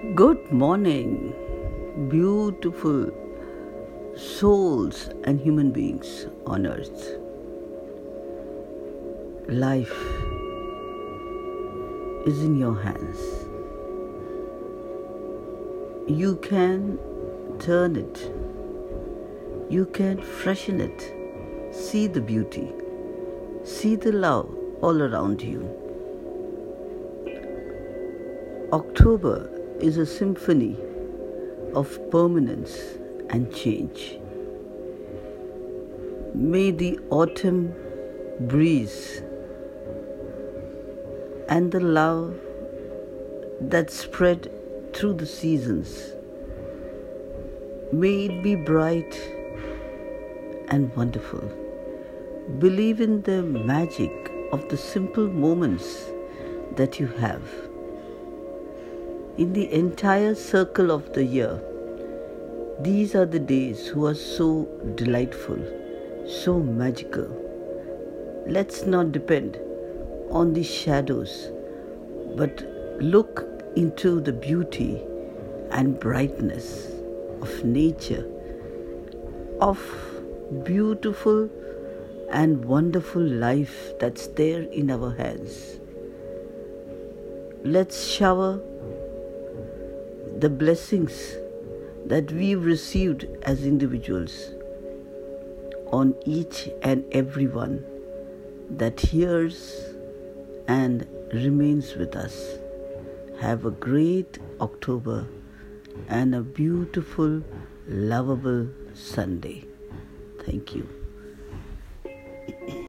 Good morning, beautiful souls and human beings on earth. Life is in your hands. You can turn it, you can freshen it, see the beauty, see the love all around you. October is a symphony of permanence and change. May the autumn breeze and the love that spread through the seasons may it be bright and wonderful. Believe in the magic of the simple moments that you have in the entire circle of the year. These are the days who are so delightful, so magical. Let's not depend on the shadows, but look into the beauty and brightness of nature, of beautiful and wonderful life that's there in our hands. Let's shower the blessings that we've received as individuals on each and every one that hears and remains with us. Have a great October and a beautiful, lovable Sunday. Thank you.